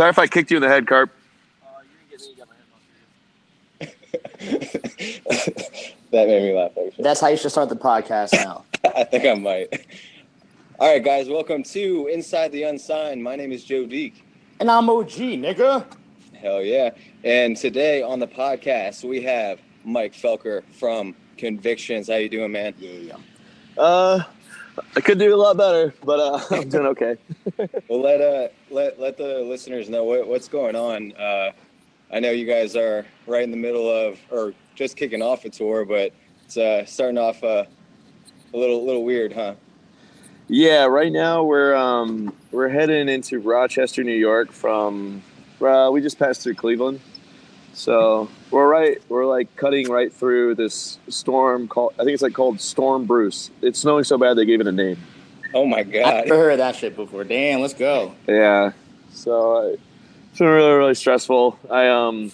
Sorry if I kicked you in the head, Carp. that made me laugh. Actually. That's how you should start the podcast now. I think I might. All right, guys, welcome to Inside the Unsigned. My name is Joe Deek. And I'm OG, nigga. Hell yeah. And today on the podcast, we have Mike Felker from Convictions. How you doing, man? Yeah, yeah. Uh, I could do a lot better, but uh, I'm doing okay. Well, let uh let let the listeners know what, what's going on. Uh, I know you guys are right in the middle of or just kicking off a tour, but it's uh, starting off uh, a little little weird, huh? Yeah, right now we're um we're heading into Rochester, New York from uh, we just passed through Cleveland. So we're right we're like cutting right through this storm called I think it's like called Storm Bruce. It's snowing so bad they gave it a name. Oh my god I've god. heard that shit before. Damn, let's go. Yeah. So uh, it's been really really stressful. I um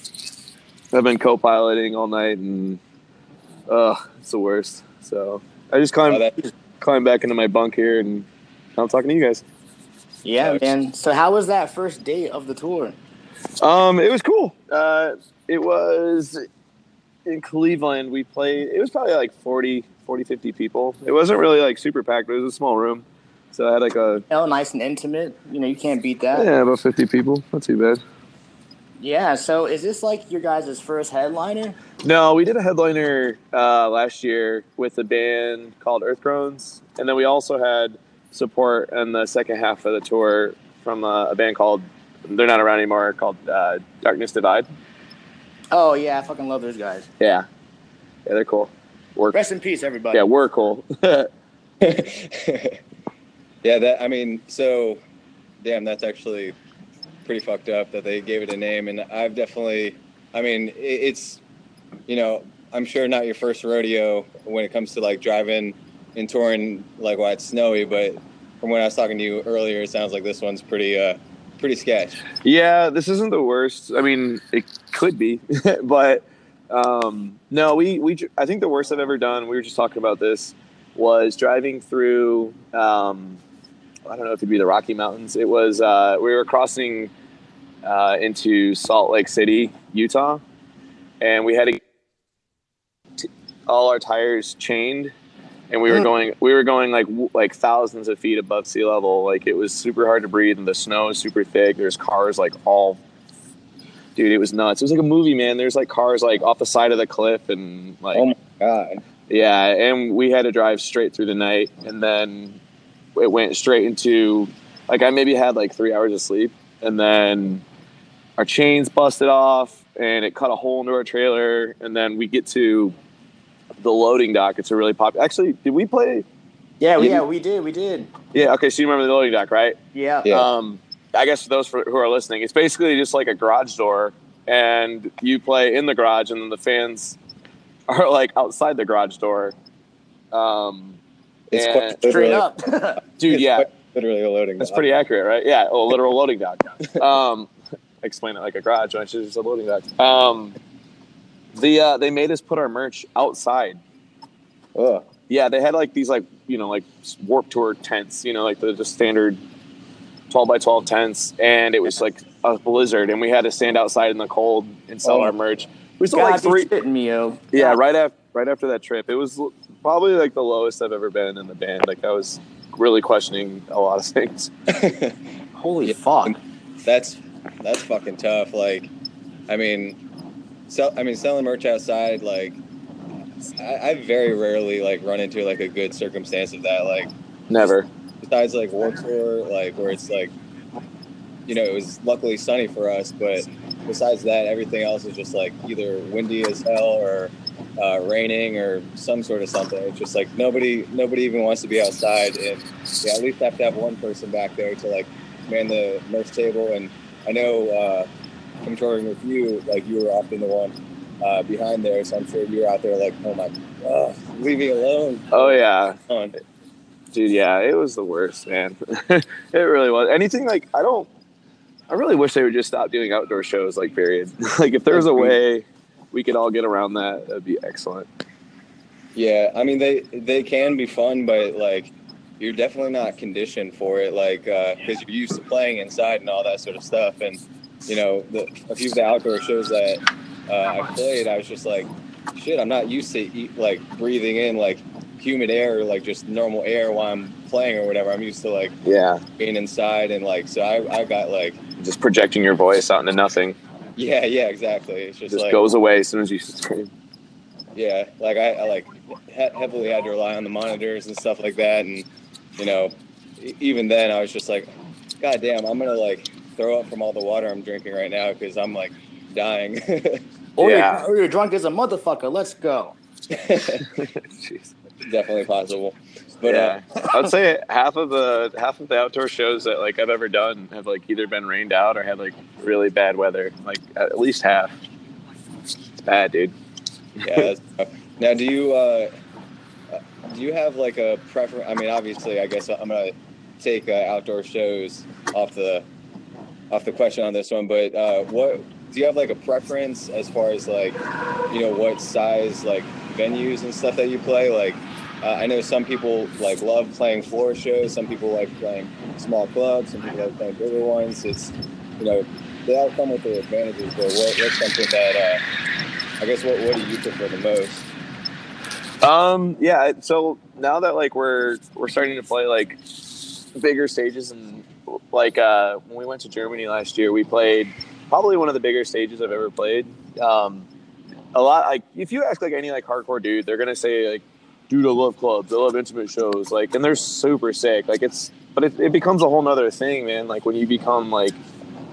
I've been co-piloting all night and uh it's the worst. So I just climbed Oh, that- climbed back into my bunk here and I'm talking to you guys. Yeah, man. So how was that first day of the tour? Um, it was cool. Uh, it was in Cleveland. We played. It was probably like 40, 40, 50 people. It wasn't really like super packed. It was a small room, so I had like a Oh, nice and intimate. You know, you can't beat that. yeah about fifty people. Not too bad. Yeah, so is this like your guys' first headliner? No, we did a headliner uh, last year with a band called Earth Groans, and then we also had support in the second half of the tour from a, a band called they're not around anymore called uh, Darkness Divide. Oh yeah, I fucking love those guys. Yeah, yeah, they're cool. Work. Rest in peace, everybody. Yeah, we're cool. yeah, that I mean, so damn, that's actually pretty fucked up that they gave it a name. And I've definitely, I mean, it, it's, you know, I'm sure not your first rodeo when it comes to like driving and touring like while it's snowy, but from when I was talking to you earlier, it sounds like this one's pretty, uh, pretty sketch. Yeah, this isn't the worst. I mean, it could be, but um, no, we we I think the worst I've ever done. We were just talking about this was driving through. Um, I don't know if it'd be the Rocky Mountains. It was uh, we were crossing uh, into Salt Lake City, Utah, and we had to t- all our tires chained and we were Mm. going we were going like w- like thousands of feet above sea level like it was super hard to breathe and the snow is super thick there's cars like all dude it was nuts it was like a movie man there's like cars like off the side of the cliff and like Oh my god. yeah and we had to drive straight through the night and then it went straight into like i maybe had like three hours of sleep and then our chains busted off and it cut a hole into our trailer and then we get to the loading dock it's a really popular actually did we play Yeah, we, Yeah. yeah, we did, we did. yeah okay so you remember the loading dock right Yeah. Yeah. um, I guess for those for, who are listening, it's basically just like a garage door, and you play in the garage, and then the fans are like outside the garage door. Um, It's and- quite Straight up. dude, it's yeah, quite literally a loading. that's dock. pretty accurate, right? Yeah, a literal loading dock. Um, explain it like a garage. I should have just said loading dock. Um, the uh, they made us put our merch outside. Ugh. Yeah, they had like these like you know like Warped Tour tents, you know, like the just standard twelve by twelve tents, and it was like a blizzard, and we had to stand outside in the cold and sell Oh. our merch. We sold God, like three. you shitting me, yo. Yeah, right after right after that trip, it was probably like the lowest I've ever been in the band. Like I was really questioning a lot of things. Holy Yeah. fuck. that's that's fucking tough. Like, I mean, sell, I mean, selling merch outside, like, I, I very rarely like run into like a good circumstance of that. Like, Never. Besides like Warped Tour, like where it's like, you know, it was luckily sunny for us, but besides that, everything else is just like either windy as hell or uh, raining or some sort of something. It's just like nobody, nobody even wants to be outside, and yeah, at least have to have one person back there to like man the merch table. And I know uh, from touring with you, like you were often the one uh, behind there, so I'm sure you were out there like, oh my, uh, leave me alone. Oh yeah. Dude. Yeah, it was the worst, man. it really was. Anything like I don't. I really wish they would just stop doing outdoor shows. Like period. like if there's a way we could all get around that, that'd be excellent. Yeah, I mean they they can be fun, but like you're definitely not conditioned for it, like because you're used to playing inside and all that sort of stuff. And you know, the, a few of the outdoor shows that uh, I played, I was just like, shit, I'm not used to eat, like breathing in like humid air, or, like just normal air while I'm playing or whatever. I'm used to like Yeah, being inside and like so I, I got like just projecting your voice out into nothing. yeah yeah exactly. It's just, Just like goes away as soon as you scream. yeah like I, I like he- heavily had to rely on the monitors and stuff like that and you know e- even then I was just like god damn I'm gonna like throw up from all the water I'm drinking right now because I'm like dying. Or, Yeah. you're, or you're drunk as a motherfucker. Let's go. Jeez. Definitely possible. But yeah, uh, I'd say half of the half of the outdoor shows that like I've ever done have like either been rained out or had like really bad weather. Like at least half. It's bad, dude. yeah. Now, do you uh, uh, do you have like a preference? I mean, obviously, I guess I'm gonna take uh, outdoor shows off the off the question on this one. But uh, what do you have like a preference as far as like you know what size like venues and stuff that you play? Like, uh, I know some people like love playing floor shows. Some people like playing small clubs. Some people like playing bigger ones. It's you know they all come with their advantages. But what, what's something that uh, I guess what what do you prefer the most? Um, yeah. So now that like we're we're starting to play like bigger stages and like uh, when we went to Germany last year, we played probably one of the bigger stages I've ever played. Um, a lot like if you ask like any like hardcore dude, they're gonna say like, "Dude, I love clubs. I love intimate shows." Like, and they're super sick. Like it's, but it, it becomes a whole nother thing, man. Like when you become like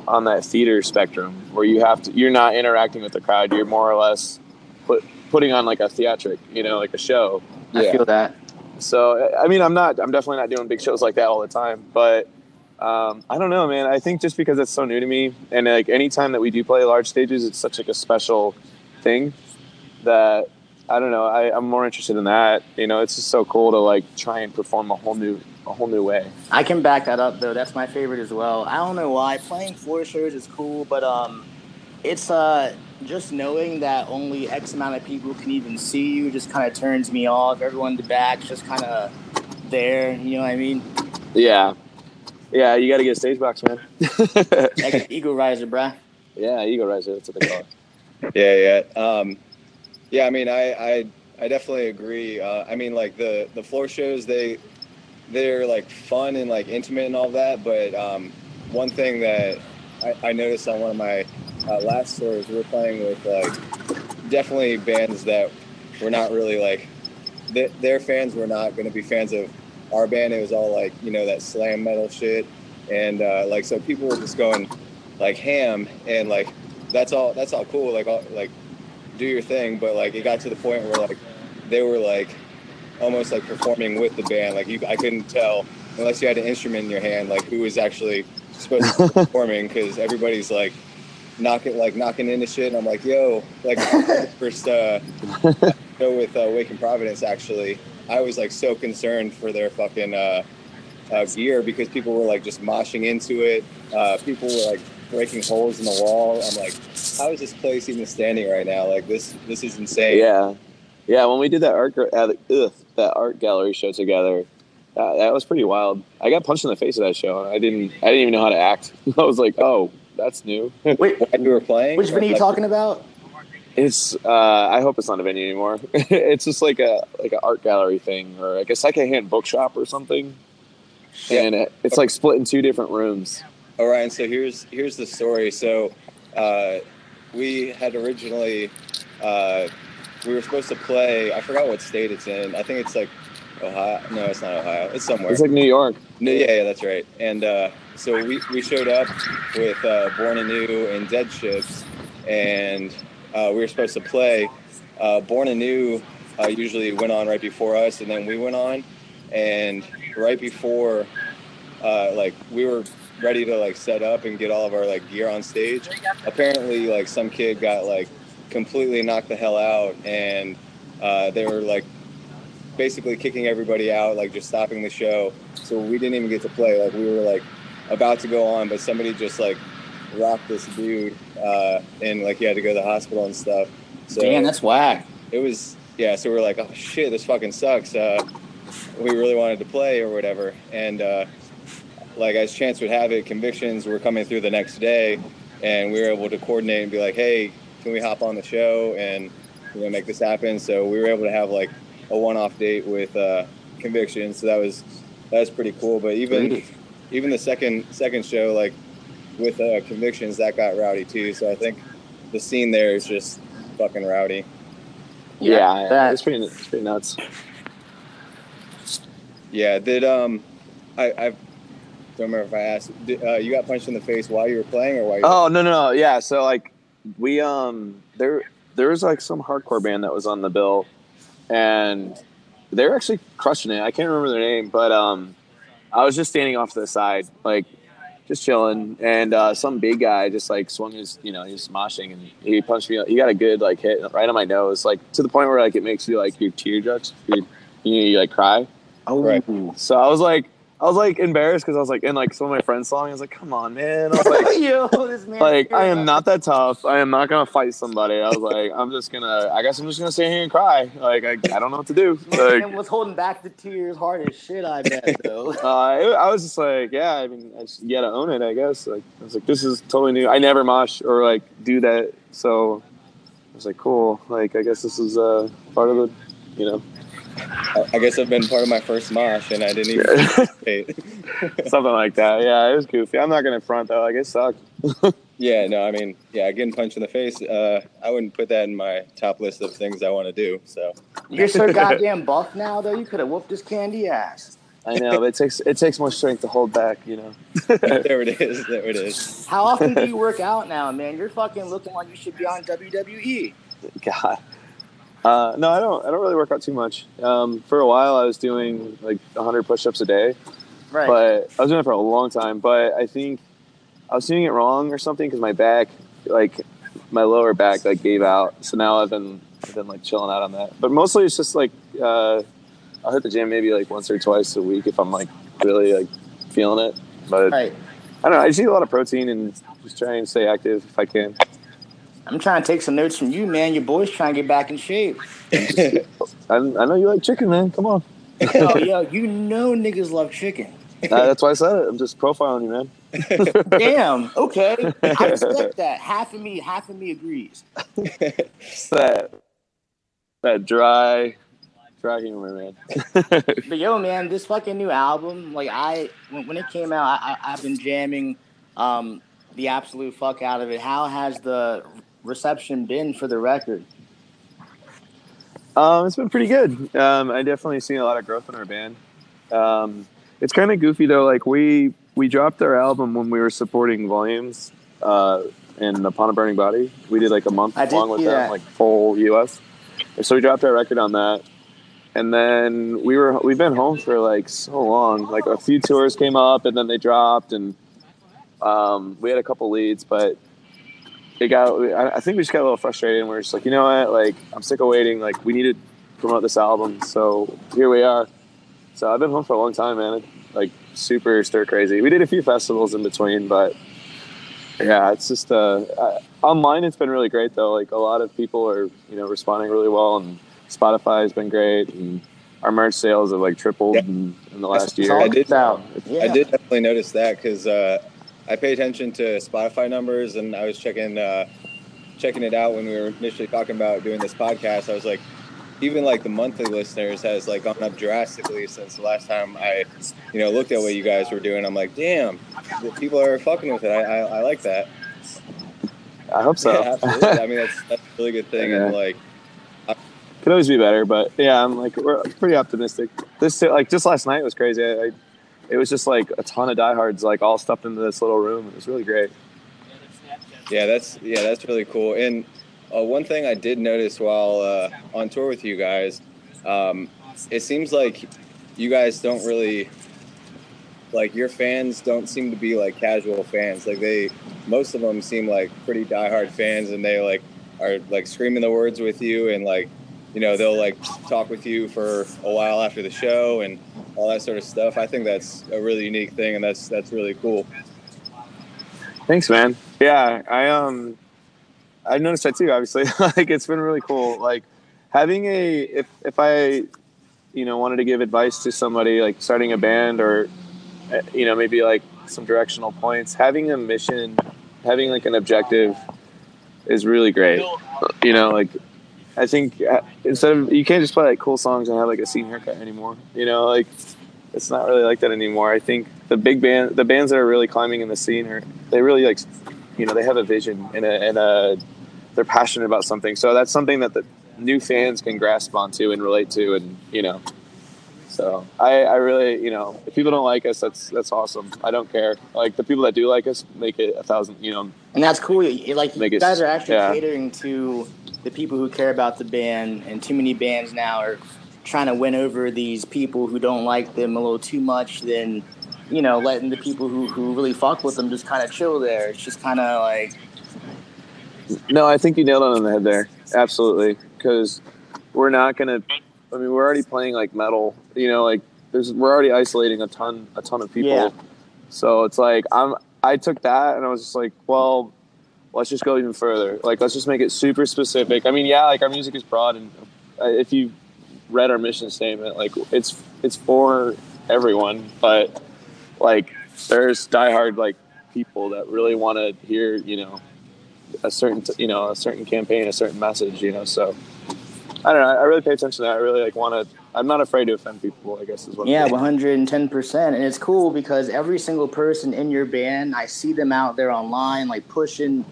on that theater spectrum where you have to, you're not interacting with the crowd. You're more or less put putting on like a theatric, you know, like a show. I feel that. So I mean, I'm not. I'm definitely not doing big shows like that all the time. But um, I don't know, man. I think just because it's so new to me, and like anytime that we do play large stages, it's such like a special thing that I don't know. I, I'm more interested in that. You know, it's just so cool to like try and perform a whole new, a whole new way. I can back that up though. That's my favorite as well. I don't know why playing floor shows is cool, but um, it's uh just knowing that only X amount of people can even see you just kind of turns me off. Everyone in the back's just kind of there. You know what I mean? Yeah, yeah. You got to get a stage box, man. Like ego riser, bruh. yeah, eagle riser. That's what they call it. Yeah, yeah. Um, yeah, I mean, I, I, I definitely agree. Uh, I mean, like the the floor shows, they they're like fun and like intimate and all that. But um, one thing that I, I noticed on one of my uh, last tours, we were playing with like definitely bands that were not really like th- their fans were not going to be fans of our band. It was all like you know that slam metal shit, and uh, like so people were just going like ham and like that's all that's all cool like all, like do your thing but like it got to the point where like they were like almost like performing with the band like you I couldn't tell unless you had an instrument in your hand like who was actually supposed to be performing because everybody's like knocking like knocking into shit and I'm like yo like first uh go with uh, Wake in Providence actually I was like so concerned for their fucking uh, uh, gear because people were like just moshing into it uh, people were like breaking holes in the wall. I'm like, how is this place even standing right now? Like this, this is insane. Yeah, yeah. When we did that art, uh, ugh, that art gallery show together, uh, that was pretty wild. I got punched in the face at that show. I didn't. I didn't even know how to act. I was like, oh, that's new. Wait, While you were playing, which video are you talking about? it's. Uh, I hope it's not a venue anymore. it's just like a like an art gallery thing, or like a secondhand bookshop or something. Yeah. And it, it's like split in two different rooms. All right, so here's here's the story. So uh, we had originally uh, we were supposed to play. I forgot what state it's in. I think it's like Ohio. No, it's not Ohio. It's somewhere. It's like New York. Yeah, yeah, that's right. And uh, so we, we showed up with uh, Born Anew and Dead Ships, and uh, we were supposed to play. Uh, Born Anew uh, usually went on right before us, and then we went on. And right before, uh, like, we were ready to like set up and get all of our like gear on stage. Apparently, like some kid got like completely knocked the hell out, and uh, they were like basically kicking everybody out, like just stopping the show. So we didn't even get to play. Like we were like about to go on, but somebody just like rocked this dude, uh, and like he had to go to the hospital and stuff. So Damn, that's whack. it was yeah. So we are like, oh shit, this fucking sucks. Uh, we really wanted to play or whatever. And uh, like as chance would have it, convictions were coming through the next day, and we were able to coordinate and be like, hey, can we hop on the show and you know make this happen? So we were able to have like a one-off date with uh, convictions. So that was that was pretty cool. But even Great. even the second second show, like with uh, convictions, that got rowdy too. So I think the scene there is just fucking rowdy. Yeah, that- it's pretty it's pretty nuts. Yeah, did um, I I don't remember if I asked. Did, uh, you got punched in the face while you were playing, or while you? Oh no no no yeah. So like we um there there was like some hardcore band that was on the bill, and they were actually crushing it. I can't remember their name, but um I was just standing off to the side like just chilling, and uh, some big guy just like swung his you know he was moshing and he punched me. He got a good like hit right on my nose, like to the point where like it makes you like your tear ducts, you, you, you like cry. Oh, Right. So I was like. I was like embarrassed because I was like in like some of my friends' song. I was like, "Come on, man!" I was like, Yo, this man. like I am not that tough. I am not gonna fight somebody. I was like, I'm just gonna. I guess I'm just gonna sit here and cry. Like I, I don't know what to do. Like and was holding back the tears hard as shit. I bet though. uh, it- I was just like, yeah. I mean, I just, you gotta own it. I guess. Like I was like, this is totally new. I never mosh or like do that. So I was like, cool. Like I guess this is uh, part of the, you know, I, I guess I've been part of my first mosh, and I didn't even participate. something like that. Yeah, it was goofy. I'm not gonna front though. Like it sucked. yeah, no, I mean, yeah, getting punched in the face. Uh, I wouldn't put that in my top list of things I want to do. So You're so goddamn buff now, though. You could have whooped his candy ass. I know, but it takes it takes more strength to hold back. You know. there it is. There it is. How often do you work out now, man? You're fucking looking like you should be on. WWE. God. Uh, no, I don't. I don't really work out too much. Um, for a while, I was doing like 100 push-ups a day, Right. but I was doing it for a long time. But I think I was doing it wrong or something because my back, like my lower back, like gave out. So now I've been I've been like chilling out on that. But mostly it's just like uh, I'll hit the gym maybe like once or twice a week if I'm like really like feeling it. But right. I don't know. I just eat a lot of protein and just try and stay active if I can. I'm trying to take some notes from you, man. Your boy's trying to get back in shape. I, I know you like chicken, man. Come on. yo, yo, you know niggas love chicken. That's why I said it. I'm just profiling you, man. Damn. Okay. I respect that. Half of me, half of me agrees. That that dry, dry humor, man. But yo, man, this fucking new album, like I, when, when it came out, I, I, I've been jamming um, the absolute fuck out of it. How has the reception been for the record? um, it's been pretty good. Um, I definitely seen a lot of growth in our band. Um, it's kind of goofy though. Like we we dropped our album when we were supporting Volumes uh, in Upon a Burning Body. We did like a month I did long with them, that. like full US. So we dropped our record on that. And then we were we've been home for like so long. Like a few tours came up and then they dropped and um, we had a couple leads, but it got I I think we just got a little frustrated and we are just like, you know what, like I'm sick of waiting. Like we need to promote this album. So here we are. So I've been home for a long time, man. Like super stir crazy. We did a few festivals in between, but yeah, it's just uh, uh online. It's been really great though. Like a lot of people are you know responding really well, and Spotify has been great, and our merch sales have like tripled Yeah. in, in the last year. I did- Yeah. I did definitely notice that because uh, I pay attention to Spotify numbers, and I was checking uh, checking it out when we were initially talking about doing this podcast. I was like, even like the monthly listeners has like gone up drastically since the last time I, you know, looked at what you guys were doing. I'm like, damn, people are fucking with it. I, I, I like that. I hope so. Yeah, absolutely. I mean, that's that's a really good thing, and Yeah. like, Could always be better, but yeah, I'm like we're pretty optimistic. This like just last night was crazy. I, I, it was just like a ton of diehards like all stuffed into this little room. It was really great. Yeah, that's yeah, that's really cool. And uh, one thing I did notice while uh, on tour with you guys, um, it seems like you guys don't really like your fans don't seem to be like casual fans. Like they, most of them seem like pretty diehard fans, and they like are like screaming the words with you, and like you know they'll like talk with you for a while after the show and all that sort of stuff. I think that's a really unique thing, and that's that's really cool. Thanks, man. Yeah, I um, I noticed that too. Obviously, like it's been really cool. Like having a if if I you know wanted to give advice to somebody like starting a band or uh, you know maybe like some directional points, having a mission, having like an objective is really great. You know, like I think uh, instead of you can't just play like cool songs and have like a scene haircut anymore. You know, like it's not really like that anymore. I think the big band, the bands that are really climbing in the scene, are they really like, you know, they have a vision and a, and a they're passionate about something. So that's something that the new fans can grasp onto and relate to, and you know. So I, I really, you know, if people don't like us, that's that's awesome. I don't care. Like the people that do like us, make it a thousand, you know. And that's cool. Like Make you it- guys are actually yeah. catering to the people who care about the band, and too many bands now are trying to win over these people who don't like them a little too much. Then, you know, letting the people who who really fuck with them just kind of chill there. It's just kind of like No, I think you nailed it on the head there. Absolutely, because we're not gonna. I mean, we're already playing like metal. You know, like there's we're already isolating a ton a ton of people. Yeah. So it's like I'm. I took that and I was just like, well, let's just go even further. Like let's just make it super specific. I mean, yeah, like our music is broad, and uh, if you read our mission statement, like it's it's for everyone, but like there's diehard like people that really want to hear, you know, a certain t- you know a certain campaign, a certain message, you know. So I don't know. I really pay attention to that. I really like want to. I'm not afraid to offend people. I guess is what. Yeah, one hundred and ten percent, and it's cool because every single person in your band, I see them out there online, like pushing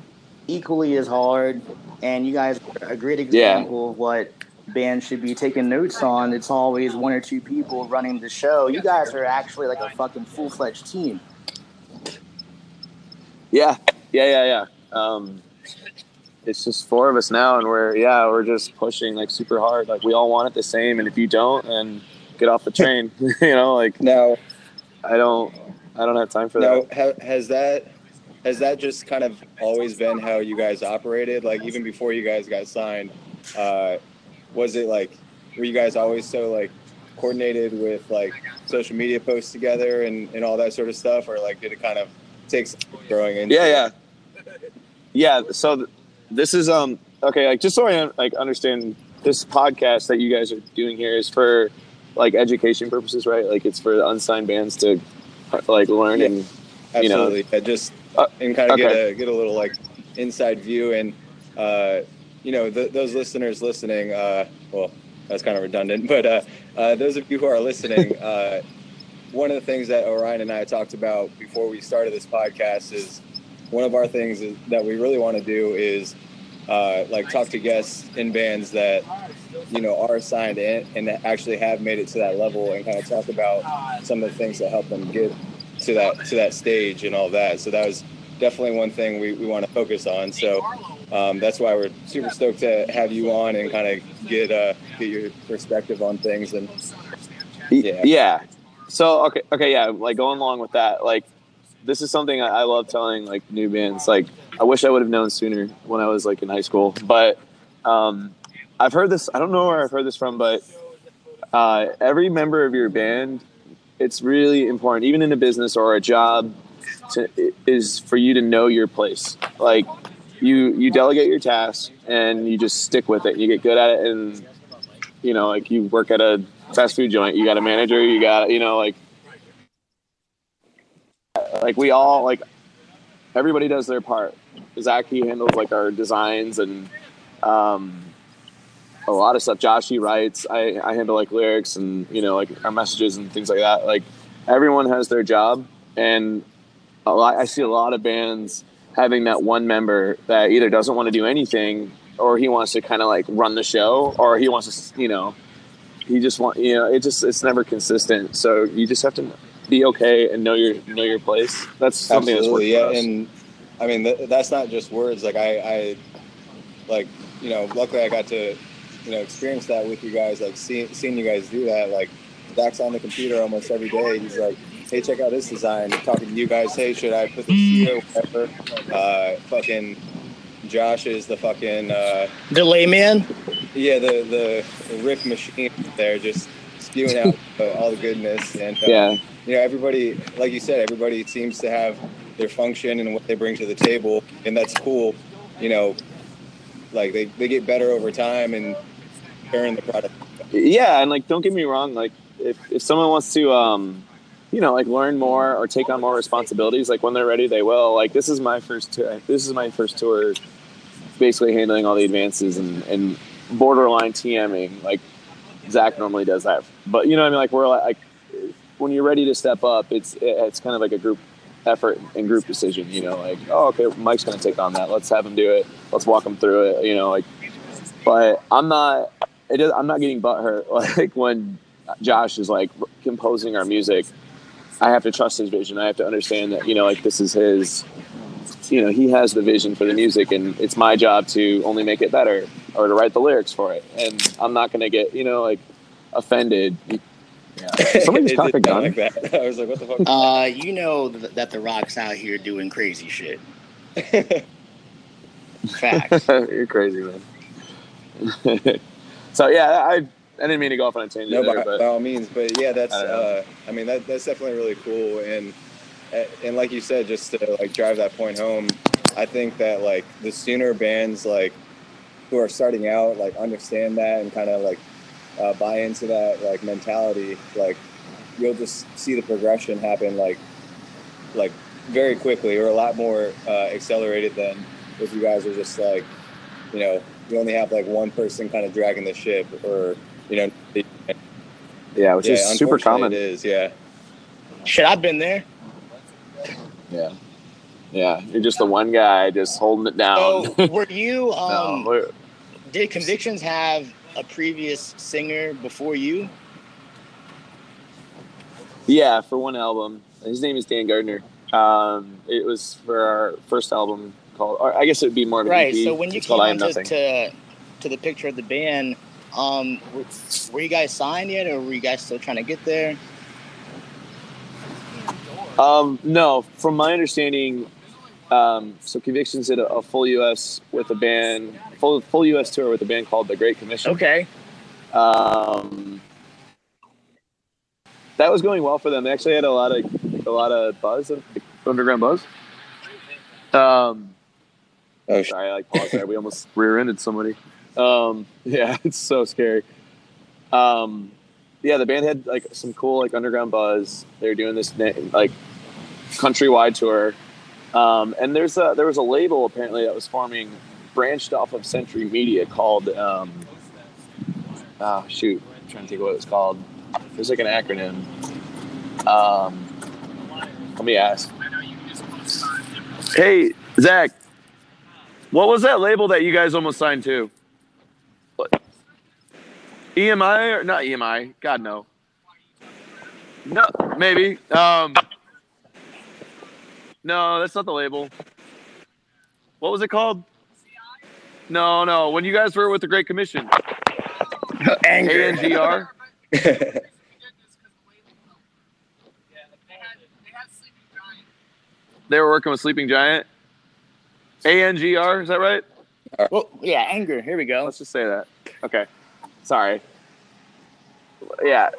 equally as hard. And you guys are a great Yeah. example of what bands should be taking notes on. It's always one or two people running the show. You guys are actually like a fucking full fledged team. Yeah, yeah, yeah, yeah. Um, it's just four of us now, and we're yeah, we're just pushing like super hard. Like we all want it the same, and if you don't, then get off the train. you know, like Now, I don't, I don't have time for now that. ha- has that has that just kind of always been how you guys operated? Like even before you guys got signed, uh, was it like were you guys always so like coordinated with like social media posts together and, and all that sort of stuff, or like did it kind of take growing into? Yeah, yeah, yeah. So th- this is um okay. Like just so I like understand, this podcast that you guys are doing here is for like education purposes, right? Like it's for unsigned bands to like learn Yeah. and you know- absolutely. Yeah, just Uh, and kind of get a get a little like inside view and uh, you know th- those listeners listening. Uh, well, that's kind of redundant, but uh, uh, those of you who are listening, uh, one of the things that Orion and I talked about before we started this podcast is one of our things is, that we really want to do is uh, like talk to guests in bands that you know are assigned and, and that actually have made it to that level and kind of talk about some of the things that help them get to that to that stage and all that. So that was definitely one thing we, we want to focus on. So um, that's why we're super stoked to have you on and kind of get uh, get your perspective on things. And Yeah. Yeah. So okay, okay, yeah. Like going along with that, like this is something I, I love telling like new bands. Like I wish I would have known sooner when I was like in high school. But um, I've heard this. I don't know where I've heard this from, but uh, every member of your band, it's really important, even in a business or a job, to, is for you to know your place. Like you, you delegate your tasks and you just stick with it. You get good at it, and you know, like you work at a fast food joint. You got a manager. You got, you know, like, like we all like everybody does their part. Zach he handles like our designs and um, a lot of stuff. Josh he writes. I I handle like lyrics and you know like our messages and things like that. Like everyone has their job, and a lot. I see a lot of bands having that one member that either doesn't want to do anything or he wants to kind of like run the show or he wants to you know he just want you know it just it's never consistent so you just have to be okay and know your know your place that's something absolutely, that's yeah. worked for us. And I mean th- that's not just words. Like I, I like you know, luckily I got to you know experience that with you guys. Like seeing seeing you guys do that. Like Zach's on the computer almost every day. He's like, hey, check out this design. Talking to you guys, hey, should I put this here? Whatever. Uh, fucking Josh is the fucking uh, The layman. yeah the, the the riff machine there, just spewing out all the goodness and uh, yeah you know everybody like you said everybody seems to have their function and what they bring to the table and that's cool you know like they, they get better over time and turn the product yeah, and like don't get me wrong, like if if someone wants to um you know like learn more or take on more responsibilities, like when they're ready, they will. Like this is my first tour. This is my first tour, basically handling all the advances and and borderline TMing. Like Zach normally does that, but you know what I mean. Like we're like when you're ready to step up, it's it's kind of like a group effort and group decision. You know, like oh okay, Mike's going to take on that. Let's have him do it. Let's walk him through it. You know, like. But I'm not. It is, I'm not getting butthurt like when Josh is like composing our music. I have to trust his vision. I have to understand that you know, like this is his. You know, he has the vision for the music, and it's my job to only make it better or to write the lyrics for it. And I'm not going to get you know like offended. Yeah. Somebody just It cocked a gun. Like that. I was like, what the fuck? Uh, you know th- that the Rock's out here doing crazy shit. Facts. You're crazy, man. so yeah, I I didn't mean to go off on a tangent no, there, by, but by all means, but yeah, that's. I. Uh, I mean, that that's definitely really cool, and and like you said, just to like drive that point home, I think that like the sooner bands like who are starting out like understand that and kind of like uh, buy into that like mentality, like you'll just see the progression happen like like very quickly or a lot more uh, accelerated than if you guys are just like you know you only have like one person kind of dragging the ship or you know yeah, which yeah, is super common. It is, yeah. shit, I've been there. Yeah. Yeah. You're just the one guy just holding it down. So, were you? No, Um, we're- did Convictions have a previous singer before you? yeah, for one album. His name is Dan Gardner. Um, it was for our first album called, I guess it would be more of an Right. EP. So when you it's came to, to the picture of the band, um, were, were you guys signed yet, or were you guys still trying to get there? Um, no, from my understanding, um, so Convictions did a, a full U.S. with a band, full full U.S. tour with a band called The Great Commission. Okay. Um, that was going well for them. They actually had a lot of a lot of buzz, underground buzz. Um, Oh, sorry, I like paused there. We almost rear-ended somebody. Um, yeah, it's so scary. Um, yeah, the band had like some cool like underground buzz. They were doing this na- like countrywide tour, um, and there's a there was a label apparently that was forming branched off of Century Media called um, oh shoot, I'm trying to think of what it was called. There's like an acronym. Um, let me ask. Hey Zach, what was that label that you guys almost signed to? What? EMI or not EMI? God no. No, maybe. Um, no, that's not the label. What was it called? No, no. When you guys were with the Great Commission, Anger. ANGR. They were working with Sleeping Giant. ANGR, is that right? Well, yeah, anger. Here we go. Let's just say that. Okay. Sorry. Yeah,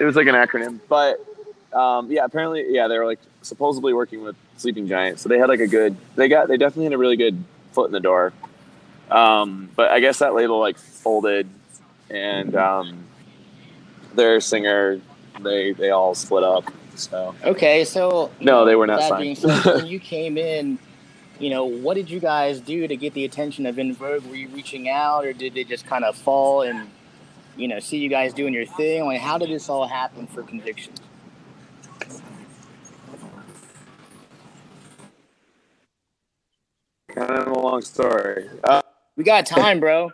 it was like an acronym, but um, yeah, apparently, yeah, they were like supposedly working with Sleeping Giant, so they had like a good. They got. They definitely had a really good foot in the door. Um, but I guess that label like folded, and um, their singer, they they all split up. So Okay, so No, know, they were not that signed. being said, when you came in, you know, what did you guys do to get the attention of InVogue? Were you reaching out, or did they just kind of fall and you know see you guys doing your thing? Like, how did this all happen for Conviction? kind of a long story. Uh, We got time, bro.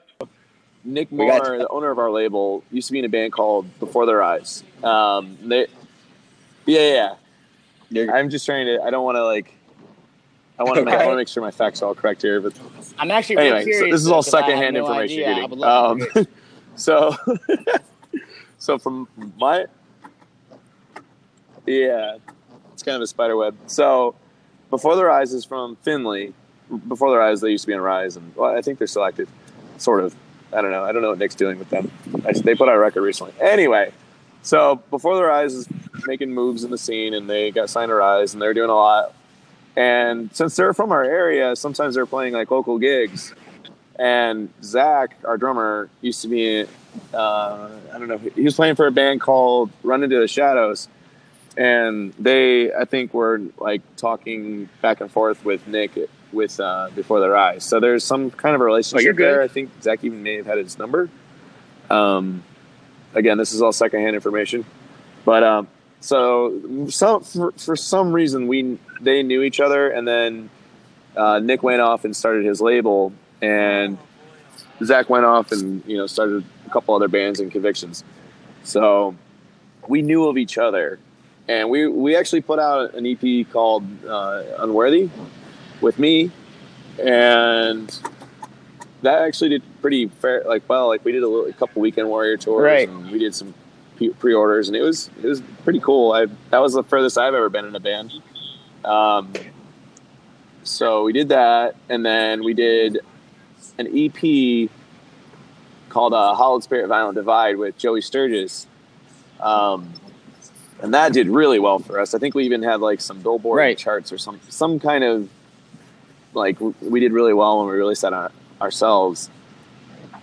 Nick Moore, the owner of our label, used to be in a band called Before Their Eyes. Um, they, yeah, yeah. I'm just trying to. I don't want to like. I want to. Okay. Make, I want to make sure my facts are all correct here. But I'm actually really anyway, so this is all all 'cause I secondhand no information idea. getting. would love to hear Um, so, so from my, yeah, it's kind of a spider web. So, Before Their Eyes is from Findlay. Before Their Eyes, they used to be in Rise, and well, I think they're still active, sort of. I don't know. I don't know what Nick's doing with them. They put out a record recently. Anyway, so Before Their Eyes is making moves in the scene, and they got signed to Rise, and they're doing a lot. And since they're from our area, sometimes they're playing like local gigs. And Zach, our drummer, used to be, uh, I don't know, he was playing for a band called Run Into the Shadows. And they, I think, were like talking back and forth with Nick with uh, Before Their Eyes. So there's some kind of a relationship good. there. I think Zach even may have had his number. Um, again, this is all secondhand information. But um, so some for, for some reason we they knew each other, and then uh, Nick went off and started his label, and Zach went off and you know started a couple other bands and convictions. So we knew of each other, and we we actually put out an EP called uh, Unworthy with me, and that actually did pretty fair. Like well, like we did a, little, a couple weekend warrior tours, Right. and we did some pre- pre-orders, and it was it was pretty cool. I that was the furthest I've ever been in a band. Um, so we did that, and then we did an EP called uh, "Hollowed Spirit Violent Divide" with Joey Sturgis, um, and that did really well for us. I think we even had like some Billboard Right. charts or some some kind of like we did really well when we released that on ourselves.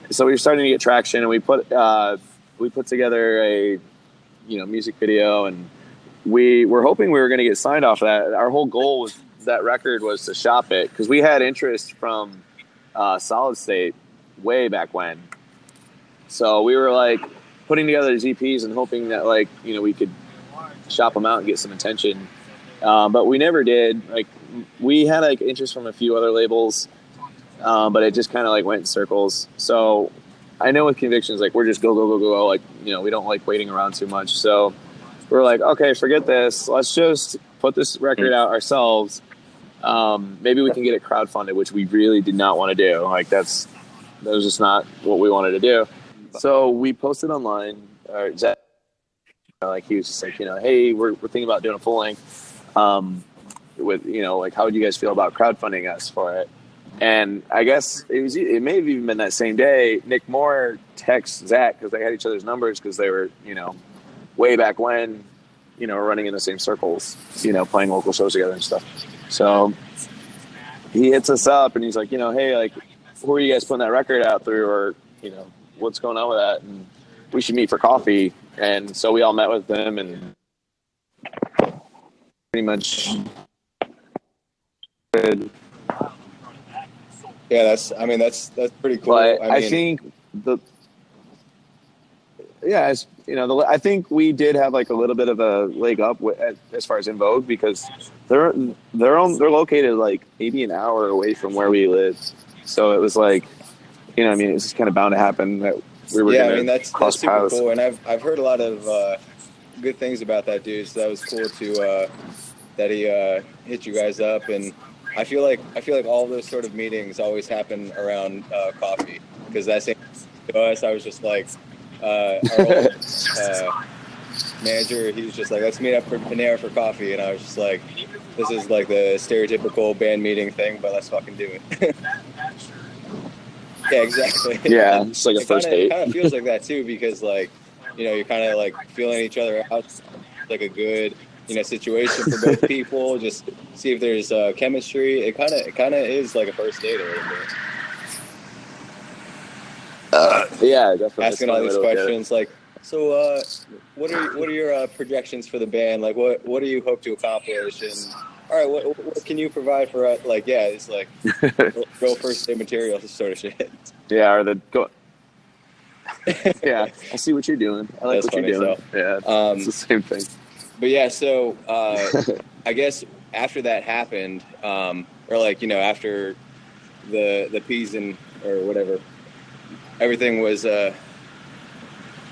So we were starting to get traction, and we put uh, we put together a you know music video, and we were hoping we were going to get signed off of that. Our whole goal was that record was to shop it because we had interest from uh, Solid State way back when. So we were like putting together these EPs and hoping that like you know we could shop them out and get some attention, um, but we never did. Like we had like interest from a few other labels, um, but it just kind of like went in circles. So I know with convictions, like we're just go go go go go. Like you know we don't like waiting around too much. So we're like, okay, forget this. Let's just put this record out ourselves. Um, maybe we can get it crowdfunded, which we really did not want to do. Like that's that was just not what we wanted to do. So we posted online. Uh, Zach, like he was just like, you know, hey, we're, we're thinking about doing a full length. Um, with you know, like how would you guys feel about crowdfunding us for it? And I guess it was it may have even been that same day. Nick Moore texts Zach because they had each other's numbers because they were you know way back when you know running in the same circles, you know, playing local shows together and stuff. So he hits us up and he's like, you know, hey, like, who are you guys putting that record out through, or you know, what's going on with that? And we should meet for coffee. And so we all met with them and pretty much. Yeah, that's. I mean, that's that's pretty cool. But I, mean, think the yeah, as you know, the, I think we did have like a little bit of a leg up with, as far as InVogue because they're they're on, they're located like maybe an hour away from where we live, so it was like, you know, I mean, it's just kind of bound to happen that we were yeah, I mean that's, that's super paths. cool, and I've I've heard a lot of uh, good things about that dude. So that was cool to uh, that he uh, hit you guys up, and I feel like I feel like all those sort of meetings always happen around uh, coffee because that same to us, I was just like uh, our old uh, manager. He was just like, let's meet up for Panera for coffee, and I was just like, this is like the stereotypical band meeting thing, but let's fucking do it. yeah, exactly. Yeah, it's like a it first kinda, date. It kind of feels like that too, because like, you know, you're kind of like feeling each other out, like a good, you know, situation for both people. Just see if there's uh, chemistry. It kind of, it kind of is like a first date a little bit. yeah, definitely. Asking all these questions, like, so, uh, what are what are your uh, projections for the band? Like, what what do you hope to accomplish? And all right, what, what can you provide for us? Like, yeah, it's like real- real first date material sort of shit. yeah, or the go. yeah, I see what you're doing. I like That's what you're funny, doing. Yeah, Um, it's the same thing. But yeah, so uh, I guess after that happened, um, or like you know after the the peas and or whatever, everything was uh,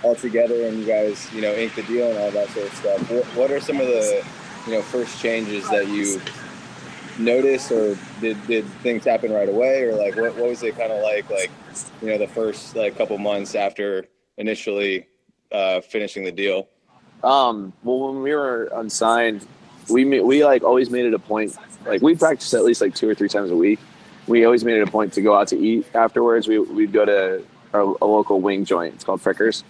all together, and you guys you know inked the deal and all that sort of stuff. What, what are some of the you know first changes that you noticed, or did did things happen right away, or like what what was it kind of like like you know the first like couple months after initially uh, finishing the deal? Um, well, when we were unsigned, we we like always made it a point. Like we practiced at least like two or three times a week. We always made it a point to go out to eat afterwards. We we'd go to a, a local wing joint. It's called Frickers,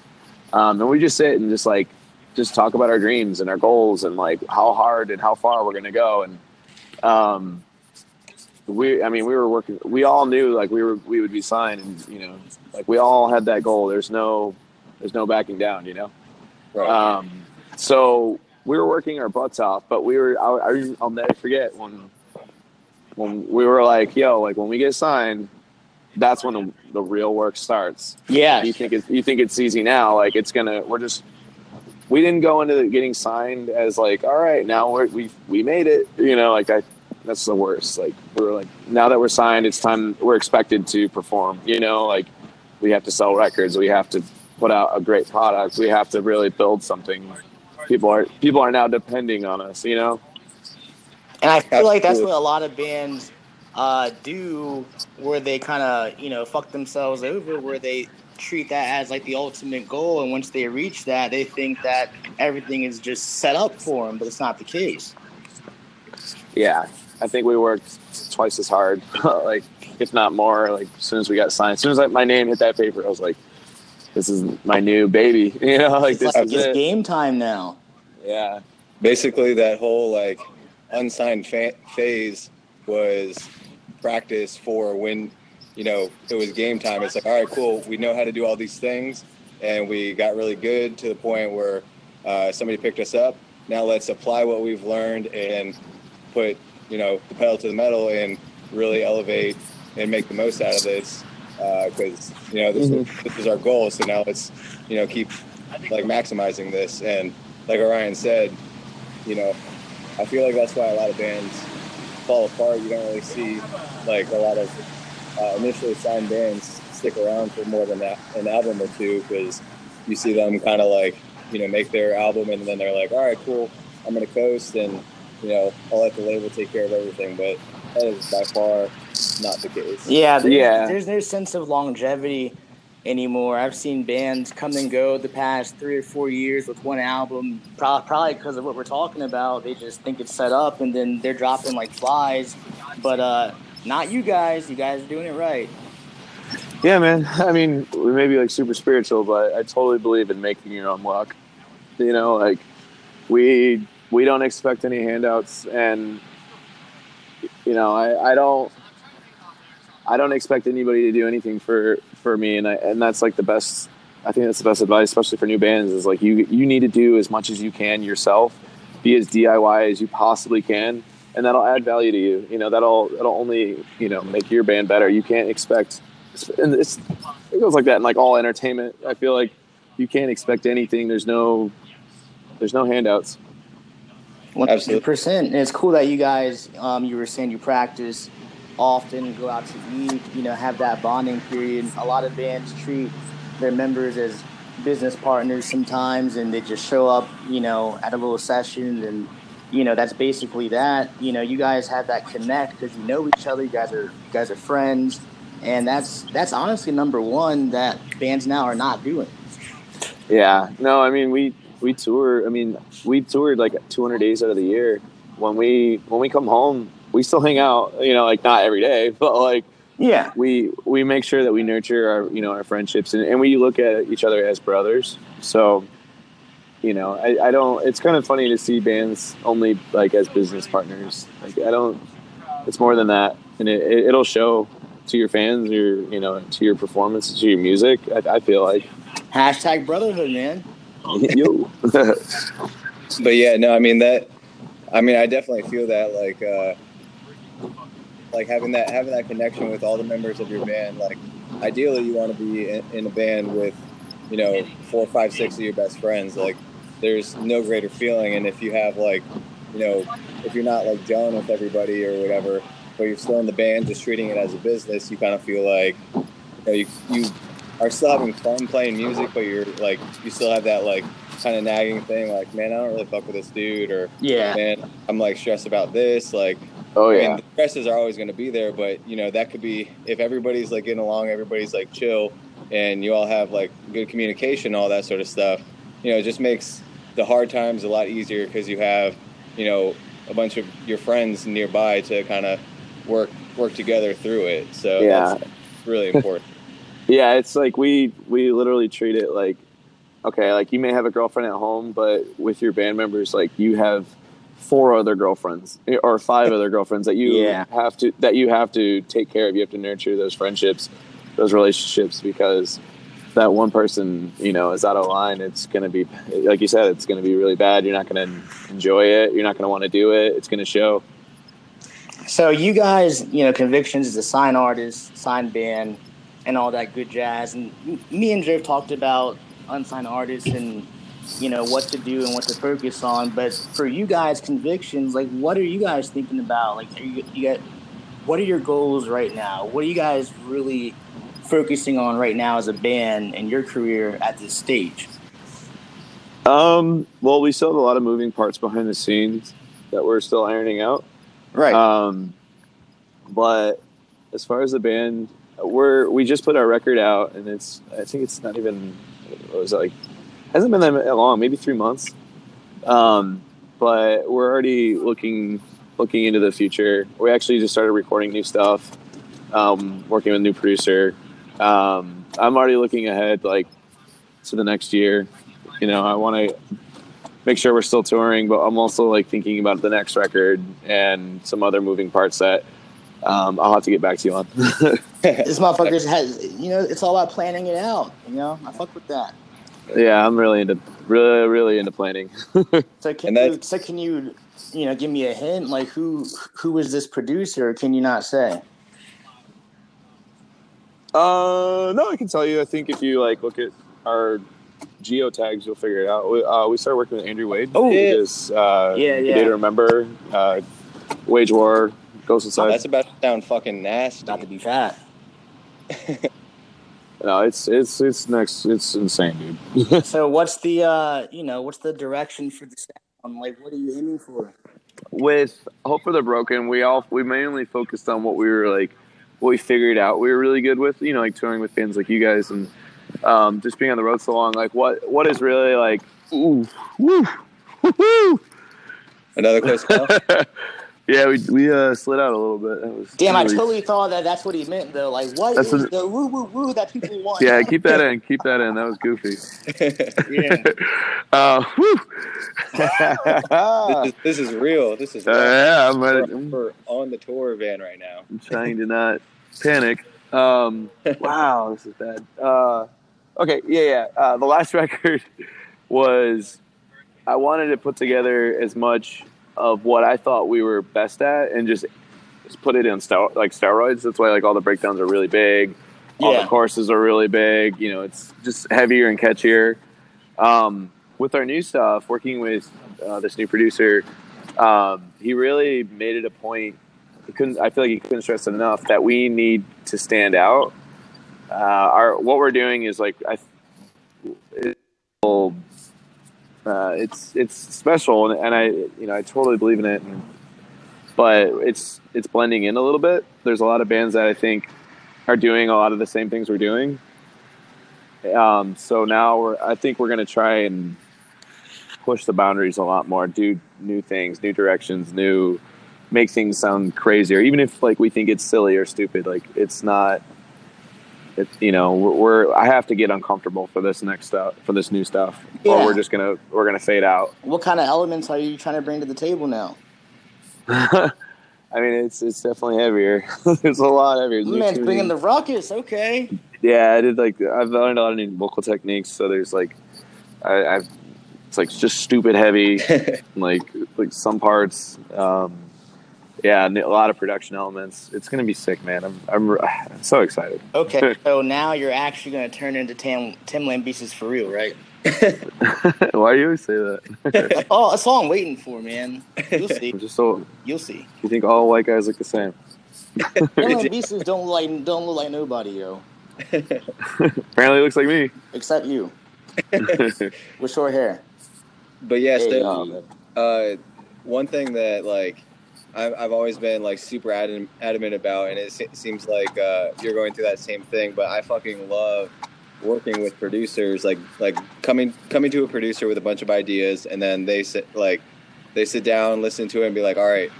um, and we just sit and just like just talk about our dreams and our goals and like how hard and how far we're gonna go. And um, we I mean we were working we all knew like we were we would be signed and you know like we all had that goal there's no there's no backing down you know Right. um so we were working our butts off but we were I, I, I'll never forget when when we were like yo like when we get signed that's when the, the real work starts Yeah. you think it's you think it's easy now like it's gonna we're just we didn't go into getting signed as like all right now we're, we we made it you know like i that's the worst like we're like now that we're signed it's time we're expected to perform you know like we have to sell records we have to put out a great product we have to really build something. People are people are now depending on us you know? And I feel like that's what a lot of bands uh, do, where they kind of you know fuck themselves over, where they treat that as like the ultimate goal, and once they reach that, they think that everything is just set up for them, but it's not the case. yeah i think we worked twice as hard like if not more like as soon as we got signed. As soon as like, my name hit that paper i was like this is my new baby you know like It's this like is it's it game time now. yeah Basically, that whole like unsigned fa- phase was practice for when you know it was game time. It's like, all right, cool. We know how to do all these things, and we got really good to the point where uh, somebody picked us up. Now let's apply what we've learned and put you know the pedal to the metal and really elevate and make the most out of this because you know this, this is our goal. So now let's you know keep like maximizing this and like Orion said, you know, I feel like that's why a lot of bands fall apart. You don't really see like a lot of uh, initially signed bands stick around for more than that, an album or two because you see them kind of like you know make their album and then they're like, all right, cool, I'm gonna coast and you know I'll let the label take care of everything. But that is by far not the case. Yeah, there- Yeah. There's no sense of longevity anymore. I've seen bands come and go the past three or four years with one album, probably because of what we're talking about. They just think it's set up, and then they're dropping like flies. But uh, not you guys. You guys are doing it right. Yeah, man. I mean, we may be like super spiritual, but I totally believe in making your own luck. You know, like we we don't expect any handouts, and you know, I, I don't I don't expect anybody to do anything for for me, and I and that's like the best. I think that's the best advice, especially for new bands. Is like you you need to do as much as you can yourself, be as DIY as you possibly can, and that'll add value to you. You know, that'll that'll only you know make your band better. You can't expect, and it's it goes like that in like all entertainment. I feel like you can't expect anything. There's no there's no handouts. One hundred Absolutely. percent. And it's cool that you guys, um, you were saying you practice often, go out to eat, you know, have that bonding period. A lot of bands treat their members as business partners sometimes, and they just show up, you know, at a little session, and you know, that's basically that. You know, you guys have that connect because you know each other. You guys are you guys are friends, and that's that's honestly number one that bands now are not doing. Yeah. No, I mean we we tour. I mean we toured like 200 days out of the year. When we when we come home, we still hang out. You know, like not every day, but like Yeah. we we make sure that we nurture our you know our friendships and, and we look at each other as brothers. So you know, I, I don't. It's kind of funny to see bands only like as business partners. Like I don't. It's more than that, and it, it, it'll show to your fans, your you know, to your performance, to your music. I, I feel like. Hashtag brotherhood, man. Yo. but yeah, no, I mean that. I mean, I definitely feel that like, uh, like having that having that connection with all the members of your band. Like, ideally, you want to be in, in a band with, you know, four, five, six of your best friends. Like, there's no greater feeling. And if you have like, you know, if you're not like gelling with everybody or whatever, but you're still in the band, just treating it as a business, you kind of feel like, you know, you you are still having fun playing music, but you're like, you still have that like kind of nagging thing, like, man, I don't really fuck with this dude, or Yeah. man, I'm like stressed about this. Like, oh I yeah. mean, the stresses are always going to be there, but you know, that could be if everybody's like getting along, everybody's like chill, and you all have like good communication, all that sort of stuff. You know, it just makes the hard times a lot easier because you have, you know, a bunch of your friends nearby to kind of work work together through it. So Yeah. that's really important. Yeah, it's like we we literally treat it like okay, like you may have a girlfriend at home, but with your band members, like you have four other girlfriends or five other girlfriends that you Yeah. have to that you have to take care of. You have to nurture those friendships, those relationships because that one person, you know, is out of line. It's going to be, like you said, it's going to be really bad. You're not going to enjoy it. You're not going to want to do it. It's going to show. So you guys, you know, Convictions is a sign artist, sign band, and all that good jazz. And me and Jeff talked about unsigned artists and you know what to do and what to focus on. But for you guys, Convictions, like, what are you guys thinking about? Like, are you, you got what are your goals right now? What are you guys really focusing on right now as a band and your career at this stage? Um, well, we still have a lot of moving parts behind the scenes that we're still ironing out. Right. Um, but as far as the band, we're we just put our record out, and it's I think it's not even what was it, like hasn't been that long, maybe three months. Um, but we're already looking looking into the future. We actually just started recording new stuff, um, working with a new producer. Um, I'm already looking ahead, like to the next year. You know, I want to make sure we're still touring, but I'm also like thinking about the next record and some other moving parts that um, I'll have to get back to you on. this motherfucker has, you know, it's all about planning it out. You know, I fuck with that. Yeah, I'm really into really really into planning. So can you, so can you, you know, give me a hint? Like who who is this producer? Or can you not say? Uh, no, I can tell you. I think if you like look at our geo tags, you'll figure it out. We, uh, we started working with Andrew Wade. Oh. He is, uh, Yeah, The yeah. Day to Remember, uh, Wage War, Ghost Inside. That's about to sound fucking nasty. Not to be fat. no, it's it's it's next. It's insane, dude. So what's the uh, you know, what's the direction for the sound? Like, what are you aiming for? with Hope for the Broken, we all we mainly focused on what we were like, what we figured out we were really good with. You know, like touring with bands like you guys and um, just being on the road so long. Like, what what is really like, ooh, woo, woo, Another close call. yeah, we we uh, slid out a little bit. That was Damn, I totally thought that that's what he meant though. Like, what That's is what- the woo woo woo that people want? Yeah, keep that in. Keep that in. That was goofy. Yeah. Uh, whew. this, is, this is real. This is Uh, real. yeah, I'm, We're, ready- we're on the tour van right now. I'm trying to not panic. Um, wow, this is bad. Uh, okay, yeah, yeah. Uh, the last record was I wanted to put together as much of what I thought we were best at and just just put it in ster- like steroids. That's why like all the breakdowns are really big. All Yeah. the courses are really big. You know, it's just heavier and catchier. Um, with our new stuff, working with uh, this new producer, um, he really made it a point. He couldn't. I feel like he couldn't stress it enough that we need to stand out. Uh, our what we're doing is like I. It, uh, it's it's special, and, and I you know I totally believe in it. And, but it's it's blending in a little bit. There's a lot of bands that I think are doing a lot of the same things we're doing. Um, so now we're I think we're gonna try and push the boundaries a lot more, do new things, new directions, new make things sound crazier. Even if like we think it's silly or stupid, like it's not. It, you know, we're, we're I have to get uncomfortable for this next stuff, for this new stuff, yeah. or we're just gonna we're gonna fade out. What kind of elements are you trying to bring to the table now? I mean, it's it's definitely heavier. It's a lot heavier. New Man's bringing the ruckus. Okay. Yeah, I did like I've learned a lot of new vocal techniques. So there's like, I, I've it's like just stupid heavy, like like some parts. Um, yeah, and a lot of production elements. It's gonna be sick, man. I'm I'm, I'm so excited. Okay. so now you're actually going to turn into Tim Tim Lambesis for real, right? Why do you always say that? Oh, that's all I'm waiting for, man. You'll see. I'm just so You'll see. you think all white guys look the same? Tim Lambesis don't look like don't look like nobody, yo, Apparently, it looks like me. except you with short hair. But yeah, Hey, so, Oh, uh, one thing that like I've, I've always been like super adamant, about, and it seems like uh, you're going through that same thing. But I fucking love working with producers, like like coming coming to a producer with a bunch of ideas, and then they sit like they sit down, listen to it, and be like, all right,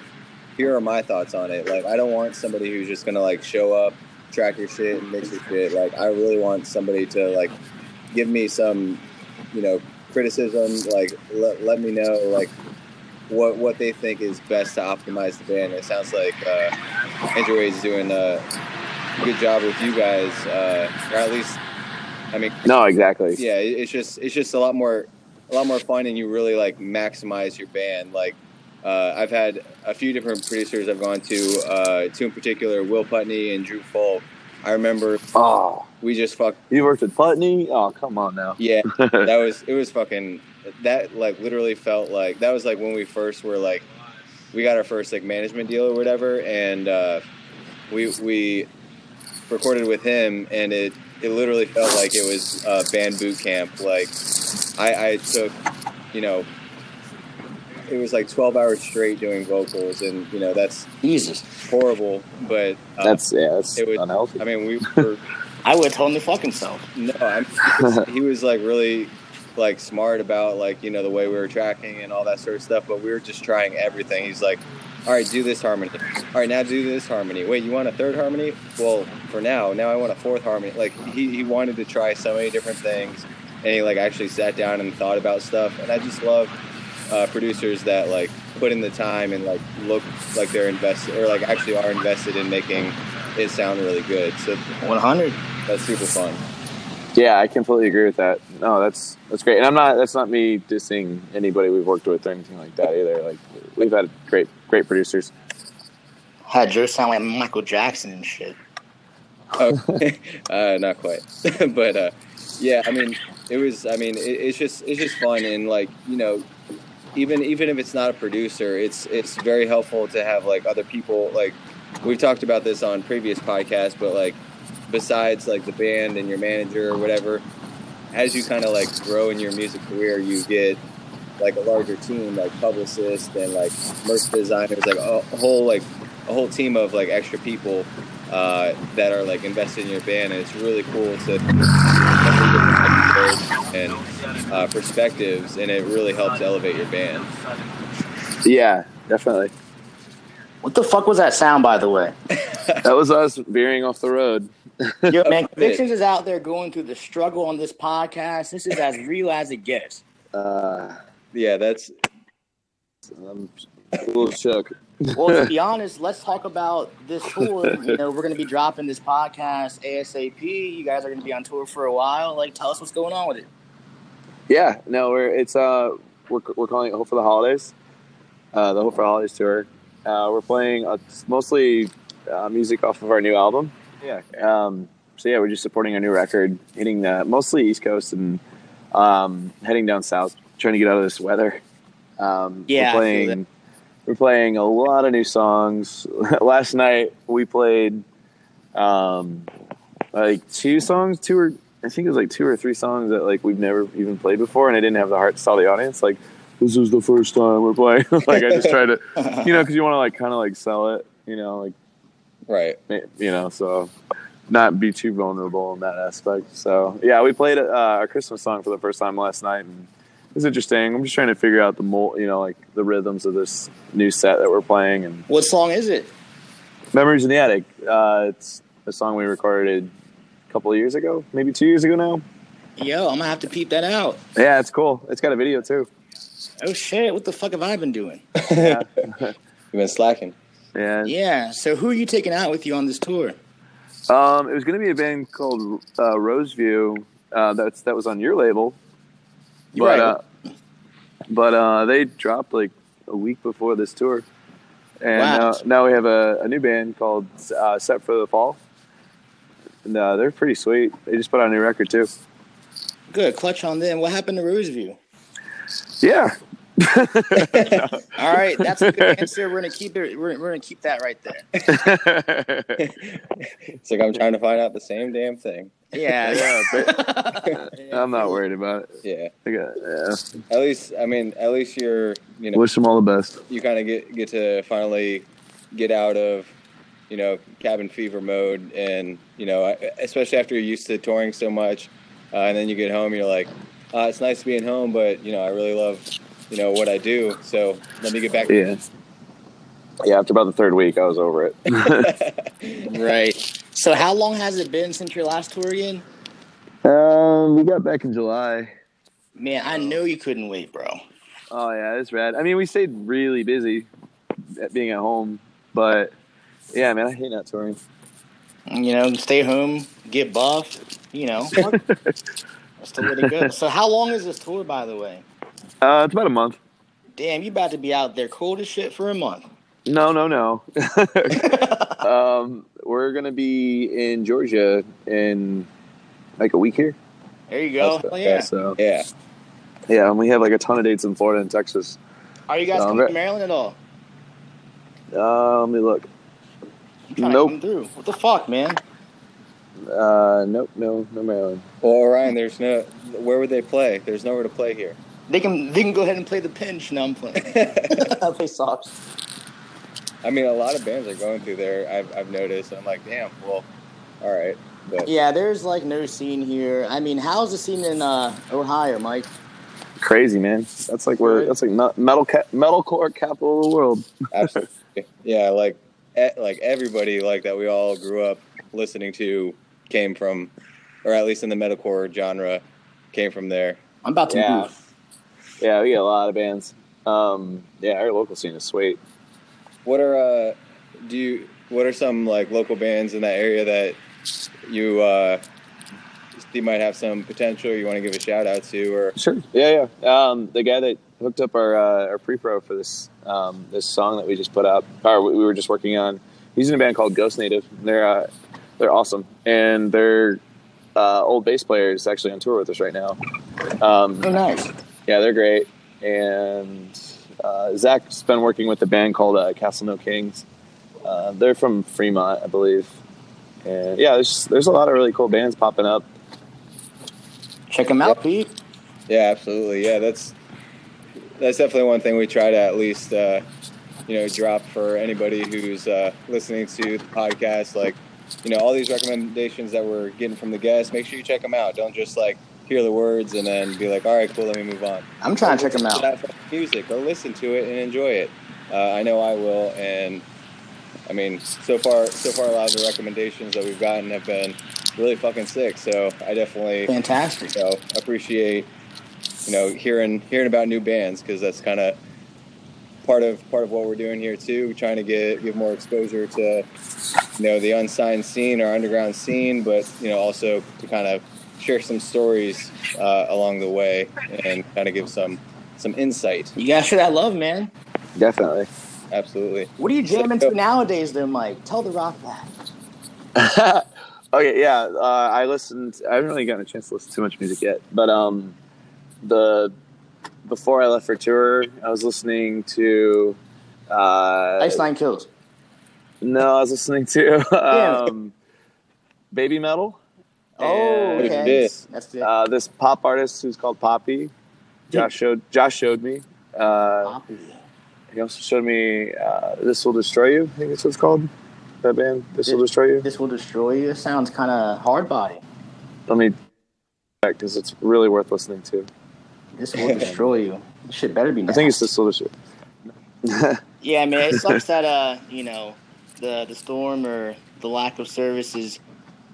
here are my thoughts on it. Like I don't want somebody who's just gonna like show up, track your shit, and mix your shit. Like I really want somebody to like give me some, you know, criticism. Like let, let me know like what what they think is best to optimize the band. It sounds like uh, Andrew is doing a good job with you guys, uh, or at least, I mean, No, exactly. yeah, it's just it's just a lot more a lot more fun, and you really like maximize your band. Like uh, I've had a few different producers I've gone to, uh, two in particular, Will Putney and Drew Fulk. I remember Oh, we just fucked. you worked with Putney? Oh, come on now. Yeah, that was it was fucking that like literally felt like that was like when we first were like we got our first like management deal or whatever and uh we we recorded with him and it it literally felt like it was uh band boot camp like i i took you know it was like 12 hours straight doing vocals and you know that's Jesus. horrible but uh, That's yeah, that's It would- unhealthy. i mean we were I would have told him to fuck himself. No, I'm, he, was, he was like really like smart about like you know the way we were tracking and all that sort of stuff. But we were just trying everything. He's like, "All right, do this harmony. All right, now do this harmony. Wait, you want a third harmony? Well, for now, now I want a fourth harmony." Like he he wanted to try so many different things, and he like actually sat down and thought about stuff. And I just love uh, producers that like put in the time and like look like they're invested or like actually are invested in making it sound really good. So 100. that's super fun. Yeah, I completely agree with that. No, that's that's great. And I'm not that's not me dissing anybody we've worked with or anything like that either. Like we've had great great producers. Had Joe sound like Michael Jackson and shit. Oh, uh, not quite, but uh, yeah. I mean, it was. I mean, it, it's just it's just fun and like you know, even even if it's not a producer, it's it's very helpful to have like other people. Like we've talked about this on previous podcasts, but like besides like the band and your manager or whatever, as you kind of like grow in your music career, you get like a larger team, like publicists and like merch designers, like a, a whole like a whole team of like extra people uh, that are like invested in your band, and it's really cool to and uh, perspectives, and it really helps elevate your band. Yeah, definitely. What the fuck was that sound, by the way? That was us veering off the road. Yo, man, Convictions is out there going through the struggle on this podcast. This is as real as it gets. Uh, Yeah, that's I'm a little shook. Well, to be honest, let's talk about this tour. You know, we're going to be dropping this podcast ASAP. You guys are going to be on tour for a while. Like, tell us what's going on with it. Yeah, no, we're it's uh we're we're calling it Hope for the Holidays, uh, the Hope for the Holidays tour. Uh, we're playing uh, mostly uh, music off of our new album. Yeah. Um, so yeah, we're just supporting our new record, hitting uh, mostly East Coast and um, heading down south, trying to get out of this weather. Um, Yeah, we're playing. We're playing a lot of new songs. Last night we played um, like two songs, two or I think it was like two or three songs that like we've never even played before, and I didn't have the heart to tell the audience like this is the first time we're playing. like I just tried to, you know, because you want to like kind of like sell it, you know, like right. you know, so not be too vulnerable in that aspect. So yeah, we played uh, our Christmas song for the first time last night, and it was interesting. I'm just trying to figure out the mold, you know, like the rhythms of this new set that we're playing, and What song is it? Memories in the Attic. Uh, it's a song we recorded a couple of years ago, maybe two years ago now. Yo, I'm going to have to peep that out. Yeah, it's cool. It's got a video too. Oh, shit. What the fuck have I been doing? You've been slacking. Yeah. Yeah. So, who are you taking out with you on this tour? Um, it was going to be a band called uh, Roseview. Uh, that's that was on your label, but Right. uh, but uh, they dropped like a week before this tour, and Wow. uh, now we have a, a new band called uh, Set for the Fall, and uh, they're pretty sweet. They just put out a new record too. Good. Clutch on them. What happened to Roseview? Yeah, All right. That's a good answer. We're going to keep it. We're, we're going to keep that right there. It's like I'm trying to find out the same damn thing. Yeah. yeah, but I'm not worried about it. Yeah. I got, yeah. At least, I mean, at least you're, you know, Wish them all the best. you kind of get get to finally get out of, you know, cabin fever mode, and you know, especially after you're used to touring so much, uh, and then you get home, you're like, uh, it's nice being home, but you know, I really love, you know, what I do. So let me get back. Yeah. Yeah, after about the third week, I was over it. right. So, how long has it been since your last tour again? um, we got back in July. Man, I know you couldn't wait, bro. Oh yeah, it's rad. I mean, we stayed really busy at being at home, but yeah, man, I hate not touring. You know, stay home, get buff. You know, that's the way to go. So, how long is this tour, by the way? Uh, it's about a month. Damn, you about to be out there cold as shit for a month. No, no, no. um, we're gonna be in Georgia in like a week here. There you go. That's- Oh, yeah. So Yeah. yeah, and we have like a ton of dates in Florida and Texas. Are you guys Um, coming to Maryland at all? Uh, let me look. I'm Nope. through. What the fuck, man? Uh, nope, no, no Maryland. Well, Orion, there's no. Where would they play? There's nowhere to play here. They can they can go ahead and play the pinch. No, I'm playing. I'll play socks. I mean, a lot of bands are going through there. I've, I've noticed. I'm like, damn. Well, all right. But Yeah, there's like no scene here. I mean, how's the scene in uh, Ohio, Mike? Crazy man. That's like where that's like metal ca- metalcore capital of the world. absolutely, yeah. Like, e- like everybody like that we all grew up listening to came from, or at least in the metalcore genre, came from there. I'm about to Yeah. move. Yeah, we get a lot of bands. Um, yeah, our local scene is sweet. What are uh, do you? What are some like local bands in that area that you uh, you might have some potential? You want to give a shout out to, or Sure. Yeah, yeah. Um, the guy that hooked up our uh, our pre-pro for this um, this song that we just put out, or we we were just working on. He's in a band called Ghost Native. They're uh, they're awesome, and their uh, old bass player is actually on tour with us right now. Um, Oh, nice. Yeah, they're great. And uh, Zach's been working with a band called uh, Castle No Kings. Uh, they're from Fremont, I believe. And yeah, there's there's a lot of really cool bands popping up. Check them out, Pete. Yeah, absolutely. Yeah, that's that's definitely one thing we try to at least uh, you know drop for anybody who's uh, listening to the podcast. Like, you know, all these recommendations that we're getting from the guests, make sure you check them out. Don't just like hear the words and then be like, all right, cool, let me move on. I'm trying to check them out. That music, go listen to it and enjoy it. Uh, I know I will, and I mean, so far, so far, a lot of the recommendations that we've gotten have been really fucking sick. So I definitely Fantastic. so appreciate you know hearing hearing about new bands because that's kind of part of part of what we're doing here too trying to get give more exposure to you know the unsigned scene or underground scene but you know also to kind of share some stories uh, along the way and kind of give some some insight You gotta share that love, man. Definitely. absolutely What are you jamming So- to nowadays, though, Mike? Tell the rock that. okay, yeah. Uh, I listened. I haven't really gotten a chance to listen to too much music yet, but um, the before I left for tour, I was listening to. Uh, Ice Nine Kills. No, I was listening to um, Babymetal. Oh, okay. This. That's it. Uh, this pop artist who's called Poppy. Josh showed Josh showed me. Uh, Poppy. he also showed me uh, "This Will Destroy You." I think that's what it's called. That band, "This Will Destroy You." This will destroy you. It sounds kind of hard body. Let me check because it's really worth listening to. This will destroy you. This shit better be. I think it's nasty. "This Will Destroy." Yeah, man, it sucks that uh, you know, the the storm or the lack of service is,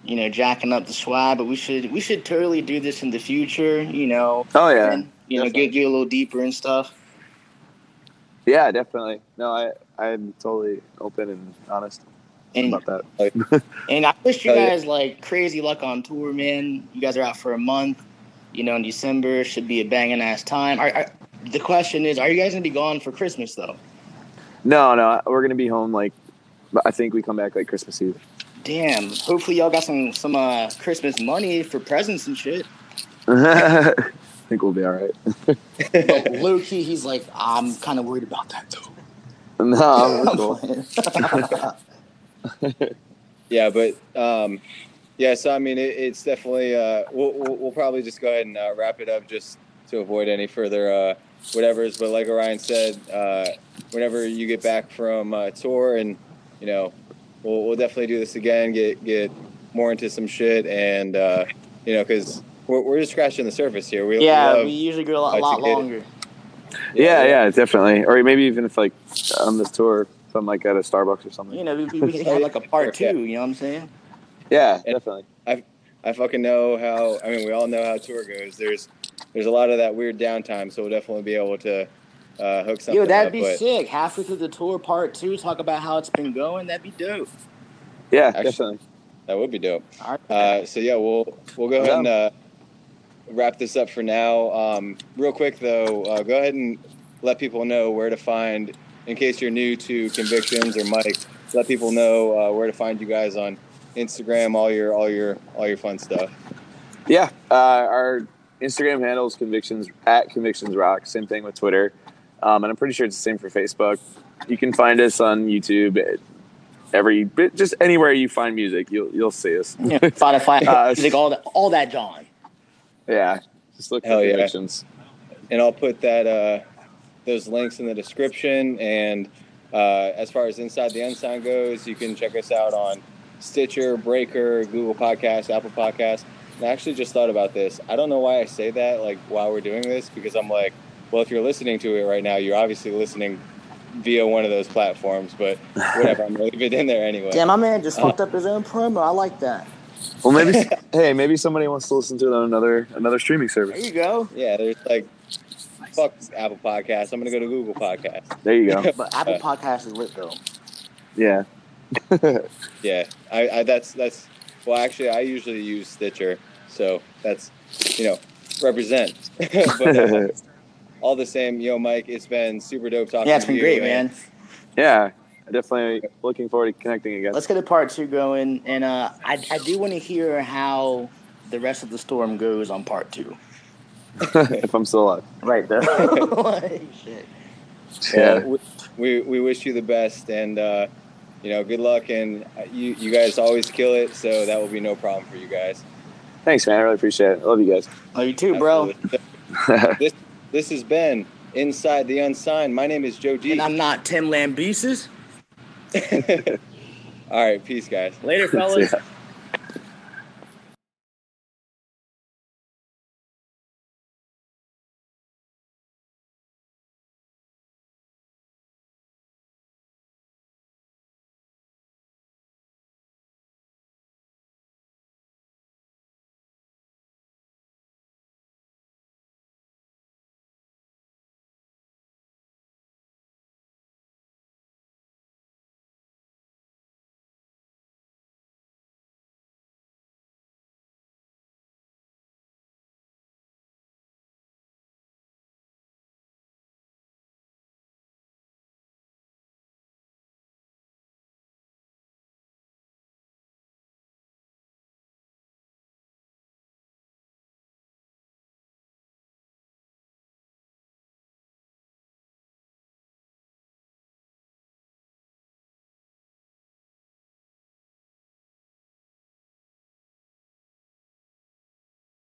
you know, jacking up the swag. But we should we should totally do this in the future. You know, oh yeah, and you know, get get a little deeper and stuff. yeah, definitely. No, I I'm totally open and honest And about that. and I wish you Oh, yeah. guys like crazy luck on tour, man. You guys are out for a month. You know, in December should be a banging ass time. Are, are, the question is, are you guys gonna be gone for Christmas though? No, no, we're gonna be home like. I think we come back like Christmas Eve. Damn. Hopefully y'all got some some uh, Christmas money for presents and shit. I think we'll be all right. But low key, he's like, I'm kind of worried about that though. no, we're cool. playing. Yeah, but um, yeah. So I mean, it, it's definitely. Uh, we'll, we'll we'll probably just go ahead and uh, wrap it up just to avoid any further uh, whatever's. But like Orion said, uh, whenever you get back from uh, tour, and you know, we'll we'll definitely do this again. Get get more into some shit, and uh, you know, because we're we're just scratching the surface here. We yeah, love, we usually go a lot, lot to get it. longer. yeah, yeah, definitely. Or maybe even if like on this tour, if I'm like at a Starbucks or something. You know, we, we, we could have like a part two. You know what I'm saying? Yeah, And- definitely. I fucking know how. I mean, we all know how tour goes. There's there's a lot of that weird downtime, so we'll definitely be able to uh, hook something Yo, that'd up. be but sick. Halfway through the tour, part two, talk about how it's been going. That'd be dope. Yeah, Actually- definitely. that would be dope. All right. Uh, so yeah, we'll we'll go ahead and uh, wrap this up for now. Um, real quick though, uh, go ahead and let people know where to find, in case you're new to Convictions or Mike, let people know uh, where to find you guys on Instagram, all your all your all your fun stuff. Yeah, uh, our Instagram handle is convictions at convictions rock. Same thing with Twitter, um, and I'm pretty sure it's the same for Facebook. You can find us on YouTube. At every bit, just anywhere you find music, you'll you'll see us. Yeah, Spotify, Uh, music, all that, all that, John. Yeah, just look for Hell yeah. convictions. and I'll put that uh, those links in the description. And uh, as far as Inside the Unsigned goes, you can check us out on Stitcher, Breaker, Google Podcast, Apple Podcast. And I actually just thought about this. I don't know why I say that like while we're doing this because I'm like, well, if you're listening to it right now, you're obviously listening via one of those platforms. But whatever, I'm gonna leave it in there anyway. Damn, my man just Uh, fucked up his own promo. I like that. Well, maybe hey, maybe somebody wants to listen to it on another another streaming service. There you go. Yeah, there's like, fuck Apple Podcast. I'm gonna go to Google Podcast. There you go. But Apple Uh, Podcast is lit though. Yeah. Yeah, I, I that's that's well actually I usually use Stitcher, so that's you know represent. but uh, all the same, yo, Mike, it's been super dope talking. Yeah, it's to been you, great, and- man. yeah, definitely looking forward to connecting again. Let's get a part two going, and uh, I I do want to hear how the rest of the storm goes on part two. if I'm still alive. Right there. Like, shit. Well, Yeah. we, we we wish you the best, and uh, you know, good luck, and you you guys always kill it, so that will be no problem for you guys. Thanks, man. I really appreciate it. I love you guys. Love you too, bro. Absolutely. This has been Inside the Unsigned. My name is Joe G. And I'm not Tim Lambesis. all right, peace, guys. Later, fellas. Yeah.